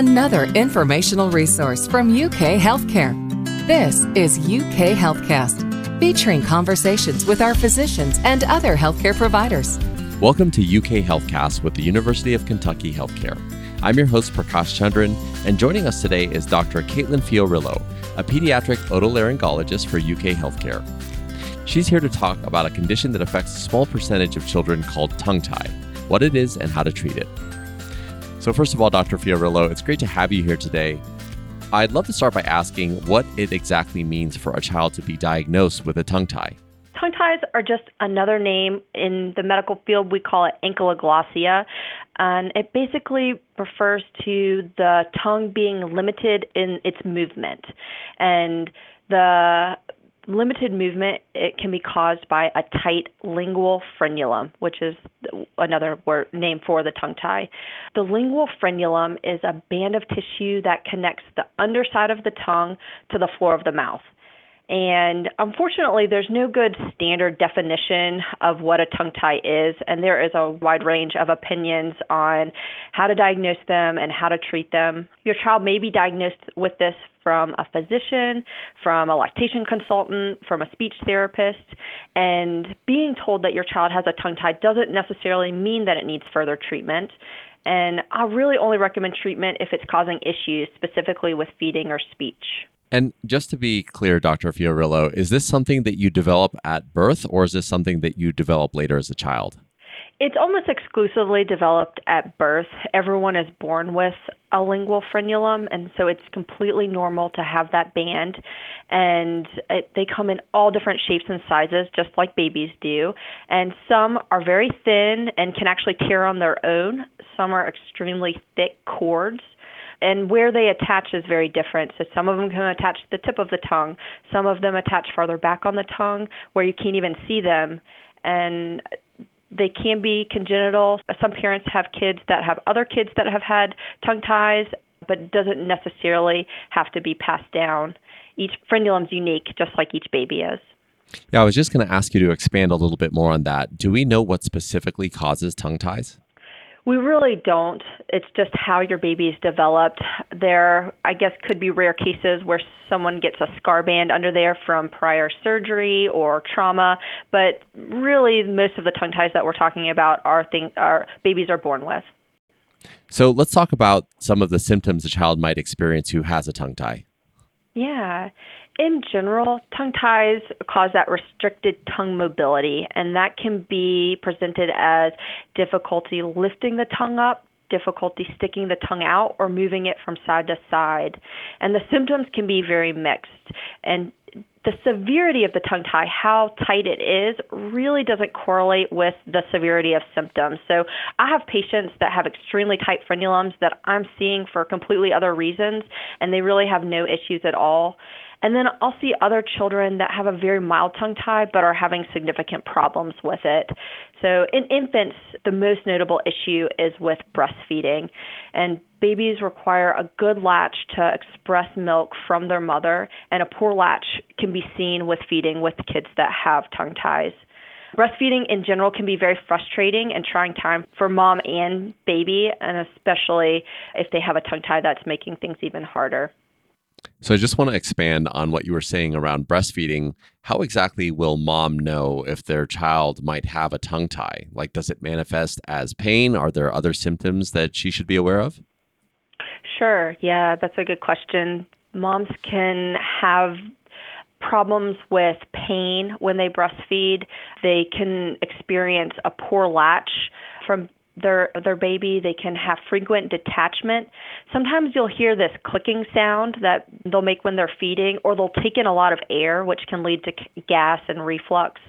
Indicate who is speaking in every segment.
Speaker 1: another informational resource from UK Healthcare. This is UK Healthcast, featuring conversations with our physicians and other healthcare providers.
Speaker 2: Welcome to UK Healthcast with the University of Kentucky Healthcare. I'm your host, Prakash Chandran, and joining us today is Dr. Caitlin Fiorillo, a pediatric otolaryngologist for UK Healthcare. She's here to talk about a condition that affects a small percentage of children called tongue tie, what it is, and how to treat it. So, first of all, Dr. Fiorillo, it's great to have you here today. I'd love to start by asking what it exactly means for a child to be diagnosed with a tongue tie.
Speaker 3: Tongue ties are just another name in the medical field. We call it ankyloglossia. And it basically refers to the tongue being limited in its movement. And the limited movement it can be caused by a tight lingual frenulum, which is another word name for the tongue tie. The lingual frenulum is a band of tissue that connects the underside of the tongue to the floor of the mouth. And unfortunately, there's no good standard definition of what a tongue tie is, and there is a wide range of opinions on how to diagnose them and how to treat them. Your child may be diagnosed with this from a physician, from a lactation consultant, from a speech therapist, and being told that your child has a tongue tie doesn't necessarily mean that it needs further treatment. And I really only recommend treatment if it's causing issues, specifically with feeding or speech.
Speaker 2: And just to be clear, Dr. Fiorillo, is this something that you develop at birth or is this something that you develop later as a child?
Speaker 3: It's almost exclusively developed at birth. Everyone is born with a lingual frenulum, and so it's completely normal to have that band. And it, they come in all different shapes and sizes, just like babies do. And some are very thin and can actually tear on their own. Some are extremely thick cords and where they attach is very different. So some of them can attach to the tip of the tongue, some of them attach farther back on the tongue where you can't even see them, and they can be congenital. Some parents have kids that have other kids that have had tongue ties, but it doesn't necessarily have to be passed down. Each frenulum is unique, just like each baby is.
Speaker 2: Yeah, I was just going to ask you to expand a little bit more on that. Do we know what specifically causes tongue ties?
Speaker 3: We really don't. It's just how your baby is developed. There, I guess, could be rare cases where someone gets a scar band under there from prior surgery or trauma, but really, most of the tongue ties that we're talking about are things our babies are born with.
Speaker 2: So let's talk about some of the symptoms a child might experience who has a tongue tie.
Speaker 3: Yeah in general, tongue ties cause that restricted tongue mobility, and that can be presented as difficulty lifting the tongue up, difficulty sticking the tongue out, or moving it from side to side. And the symptoms can be very mixed. And the severity of the tongue tie, how tight it is, really doesn't correlate with the severity of symptoms. So I have patients that have extremely tight frenulums that I'm seeing for completely other reasons, and they really have no issues at all. And then I'll see other children that have a very mild tongue tie but are having significant problems with it. So in infants, the most notable issue is with breastfeeding. And babies require a good latch to express milk from their mother, and a poor latch can be seen with feeding with kids that have tongue ties. Breastfeeding in general can be very frustrating and trying time for mom and baby, and especially if they have a tongue tie that's making things even harder.
Speaker 2: So I just want to expand on what you were saying around breastfeeding. How exactly will mom know if their child might have a tongue tie? Like, does it manifest as pain? Are there other symptoms that she should be aware of?
Speaker 3: Sure. Yeah, that's a good question. Moms can have problems with pain when they breastfeed. They can experience a poor latch from their their baby they can have frequent detachment. Sometimes you'll hear this clicking sound that they'll make when they're feeding or they'll take in a lot of air which can lead to gas and reflux.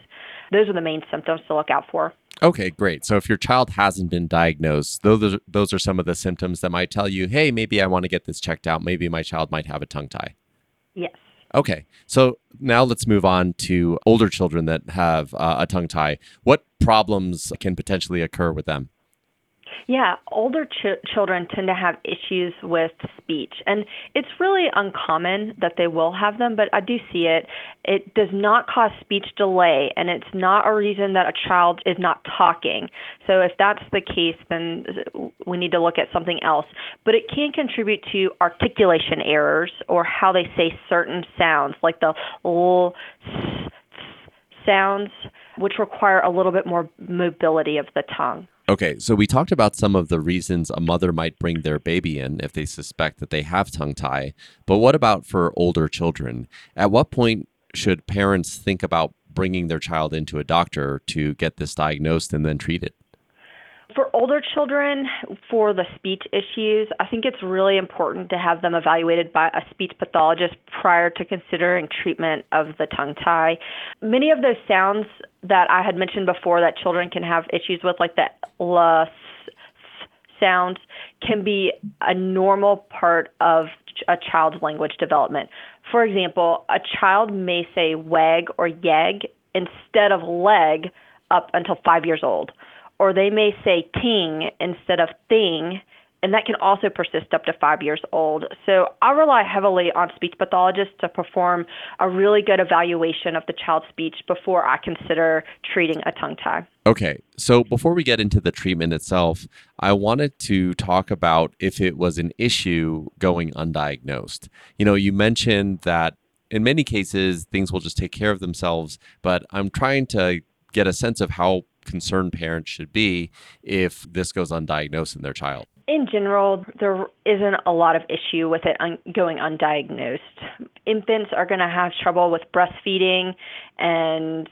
Speaker 3: Those are the main symptoms to look out for.
Speaker 2: Okay great. So if your child hasn't been diagnosed those are, those are some of the symptoms that might tell you hey maybe i want to get this checked out. Maybe my child might have a tongue tie.
Speaker 3: Yes.
Speaker 2: Okay, so now let's move on to older children that have uh, a tongue tie. What problems can potentially occur with them?
Speaker 3: Yeah, older ch- children tend to have issues with speech, and it's really uncommon that they will have them, but I do see it. It does not cause speech delay, and it's not a reason that a child is not talking. So, if that's the case, then we need to look at something else. But it can contribute to articulation errors or how they say certain sounds, like the l sounds, which require a little bit more mobility of the tongue.
Speaker 2: Okay, so we talked about some of the reasons a mother might bring their baby in if they suspect that they have tongue tie. But what about for older children? At what point should parents think about bringing their child into a doctor to get this diagnosed and then treated?
Speaker 3: For older children, for the speech issues, I think it's really important to have them evaluated by a speech pathologist prior to considering treatment of the tongue tie. Many of those sounds that I had mentioned before that children can have issues with, like the l, sounds, can be a normal part of a child's language development. For example, a child may say wag or yeg instead of leg up until five years old or they may say ting instead of thing, and that can also persist up to five years old. So I rely heavily on speech pathologists to perform a really good evaluation of the child's speech before I consider treating a tongue tie.
Speaker 2: Okay, so before we get into the treatment itself, I wanted to talk about if it was an issue going undiagnosed. You know, you mentioned that in many cases things will just take care of themselves, but I'm trying to get a sense of how concerned parents should be if this goes undiagnosed in their child?
Speaker 3: In general, there isn't a lot of issue with it un- going undiagnosed. Infants are going to have trouble with breastfeeding, and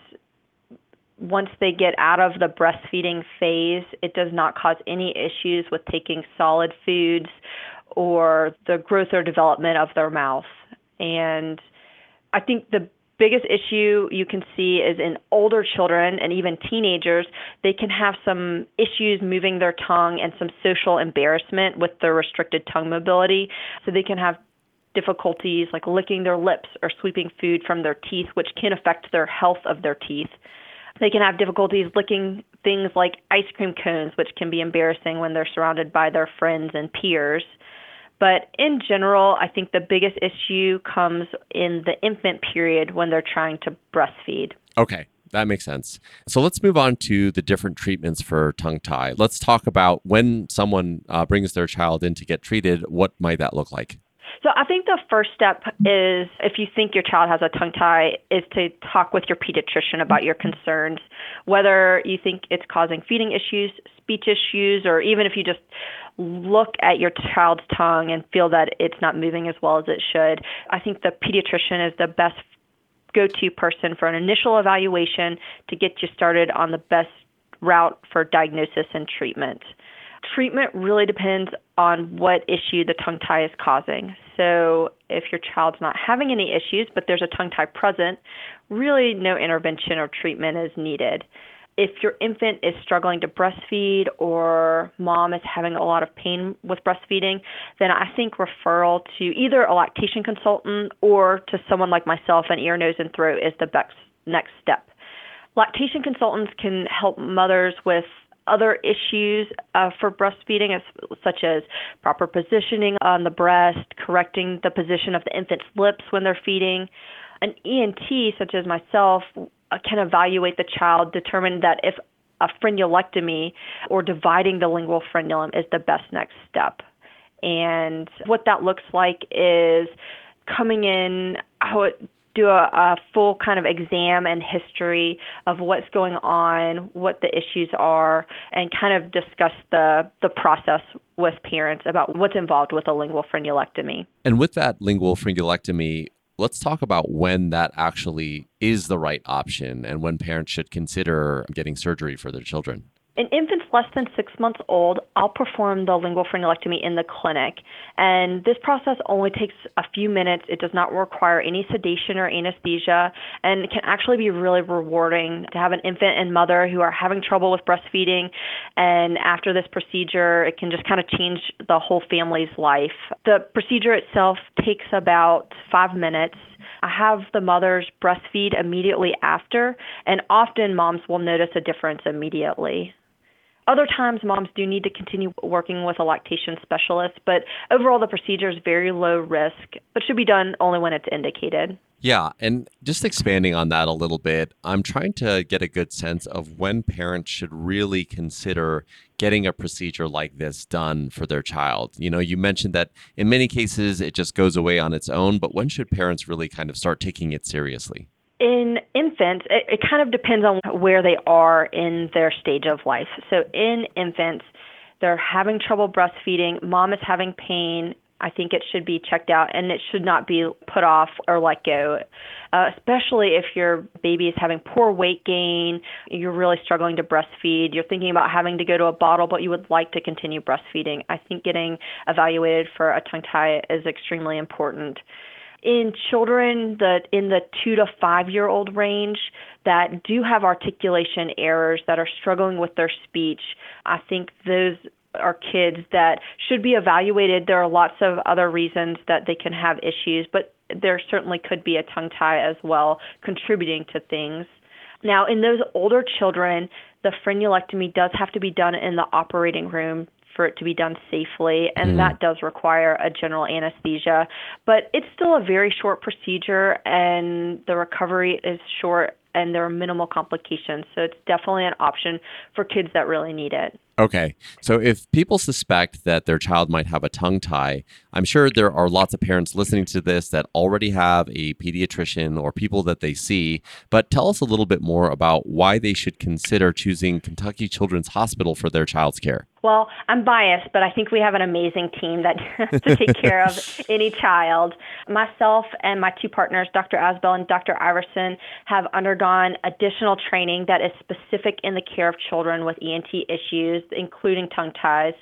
Speaker 3: once they get out of the breastfeeding phase, it does not cause any issues with taking solid foods or the growth or development of their mouth. And I think the biggest issue you can see is in older children and even teenagers. They can have some issues moving their tongue and some social embarrassment with their restricted tongue mobility. So they can have difficulties like licking their lips or sweeping food from their teeth, which can affect their health of their teeth. They can have difficulties licking things like ice cream cones, which can be embarrassing when they're surrounded by their friends and peers. But in general, I think the biggest issue comes in the infant period when they're trying to breastfeed.
Speaker 2: Okay. That makes sense. So let's move on to the different treatments for tongue tie. Let's talk about when someone uh, brings their child in to get treated, what might that look like?
Speaker 3: So I think the first step is if you think your child has a tongue tie is to talk with your pediatrician about your concerns, whether you think it's causing feeding issues, speech issues, or even if you just look at your child's tongue and feel that it's not moving as well as it should. I think the pediatrician is the best go to person for an initial evaluation to get you started on the best route for diagnosis and treatment. Treatment really depends on what issue the tongue tie is causing. So, if your child's not having any issues, but there's a tongue tie present, really no intervention or treatment is needed if your infant is struggling to breastfeed or mom is having a lot of pain with breastfeeding, then I think referral to either a lactation consultant or to someone like myself, an ear, nose, and throat is the best next step. Lactation consultants can help mothers with other issues uh, for breastfeeding, as, such as proper positioning on the breast, correcting the position of the infant's lips when they're feeding. An ENT, such as myself, Uh, can evaluate the child, determine that if a frenulectomy or dividing the lingual frenulum is the best next step. And what that looks like is coming in, do a, a, full kind of exam and history of what's going on, what the issues are, and kind of discuss the, the process with parents about what's involved with a lingual frenulectomy.
Speaker 2: And with that lingual frenulectomy, let's talk about when that actually is the right option and when parents should consider getting surgery for their children.
Speaker 3: In infants less than six months old, I'll perform the lingual frenulectomy in the clinic. And this process only takes a few minutes. It does not require any sedation or anesthesia, and it can actually be really rewarding to have an infant and mother who are having trouble with breastfeeding. And after this procedure, it can just kind of change the whole family's life. The procedure itself takes about five minutes. I have the mothers breastfeed immediately after, and often moms will notice a difference immediately Other times, moms do need to continue working with a lactation specialist, but overall, the procedure is very low risk, but should be done only when it's indicated.
Speaker 2: Yeah, and just expanding on that a little bit, I'm trying to get a good sense of when parents should really consider getting a procedure like this done for their child. You know, you mentioned that in many cases it just goes away on its own, but when should parents really kind of start taking it seriously?
Speaker 3: In infants, it, it kind of depends on where they are in their stage of life. So in infants, they're having trouble breastfeeding, mom is having pain, I think it should be checked out and it should not be put off or let go, uh, especially if your baby is having poor weight gain, you're really struggling to breastfeed, you're thinking about having to go to a bottle, but you would like to continue breastfeeding. I think getting evaluated for a tongue tie is extremely important. In children that in the two to five year old range that do have articulation errors that are struggling with their speech, I think those are kids that should be evaluated. There are lots of other reasons that they can have issues, but there certainly could be a tongue tie as well contributing to things. Now, in those older children, the frenulectomy does have to be done in the operating room for it to be done safely, and mm. that does require a general anesthesia. But it's still a very short procedure, and the recovery is short, and there are minimal complications. So it's definitely an option for kids that really need it.
Speaker 2: Okay. So if people suspect that their child might have a tongue tie, I'm sure there are lots of parents listening to this that already have a pediatrician or people that they see. But tell us a little bit more about why they should consider choosing Kentucky Children's Hospital for their child's care.
Speaker 3: Well, I'm biased, but I think we have an amazing team that has to take care of any child. Myself and my two partners, Dr. Asbell and Dr. Iverson, have undergone additional training that is specific in the care of children with ENT issues, including tongue ties.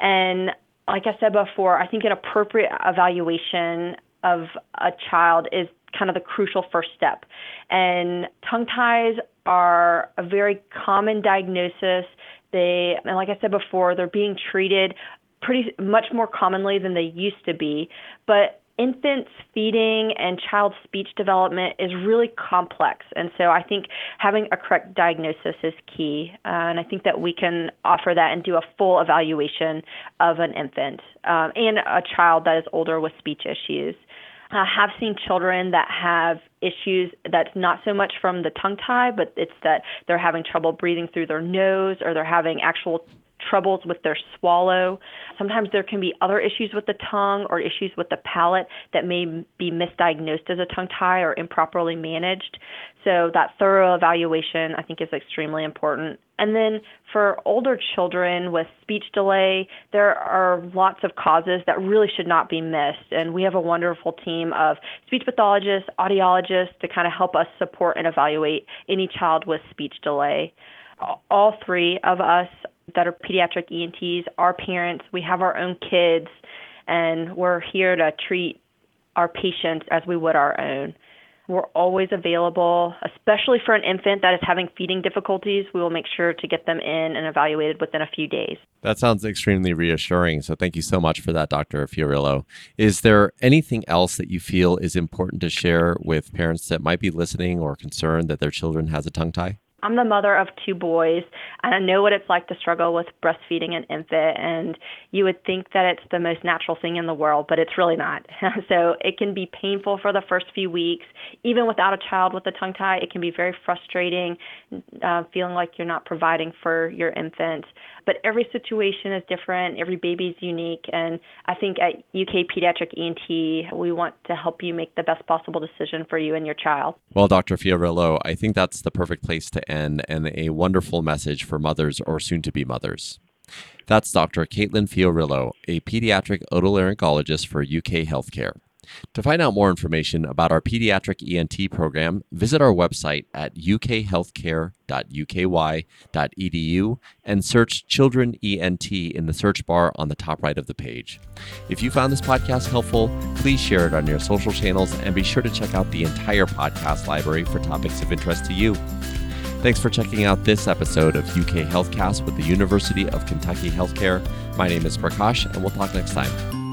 Speaker 3: And like I said before, I think an appropriate evaluation of a child is kind of the crucial first step. And tongue ties are a very common diagnosis they, and like I said before, they're being treated pretty much more commonly than they used to be. But infants feeding and child speech development is really complex. And so i think having a correct diagnosis is key. Uh, and i think that we can offer that and do a full evaluation of an infant um, and a child that is older with speech issues. I have seen children that have issues that's not so much from the tongue tie, but it's that they're having trouble breathing through their nose or they're having actual troubles with their swallow. Sometimes there can be other issues with the tongue or issues with the palate that may be misdiagnosed as a tongue tie or improperly managed. So that thorough evaluation I think is extremely important. And then for older children with speech delay, there are lots of causes that really should not be missed. And we have a wonderful team of speech pathologists, audiologists to kind of help us support and evaluate any child with speech delay. All three of us that are pediatric ENTs, our parents, we have our own kids, and we're here to treat our patients as we would our own. We're always available, especially for an infant that is having feeding difficulties. We will make sure to get them in and evaluated within a few days.
Speaker 2: That sounds extremely reassuring. So, thank you so much for that, Dr. Fiorillo. Is there anything else that you feel is important to share with parents that might be listening or concerned that their children has a tongue tie?
Speaker 3: I'm the mother of two boys, and I know what it's like to struggle with breastfeeding an infant. And you would think that it's the most natural thing in the world, but it's really not. so it can be painful for the first few weeks. Even without a child with a tongue tie, it can be very frustrating, uh, feeling like you're not providing for your infant. But every situation is different, every baby is unique. And I think at UK Pediatric ENT, we want to help you make the best possible decision for you and your child.
Speaker 2: Well, Dr. Fiorillo, I think that's the perfect place to end and a wonderful message for mothers or soon to be mothers. That's Dr. Caitlin Fiorillo, a pediatric otolaryngologist for UK Healthcare. To find out more information about our pediatric ENT program, visit our website at ukhealthcare.uky.edu and search Children ENT in the search bar on the top right of the page. If you found this podcast helpful, please share it on your social channels and be sure to check out the entire podcast library for topics of interest to you. Thanks for checking out this episode of UK Healthcast with the University of Kentucky Healthcare. My name is Prakash, and we'll talk next time.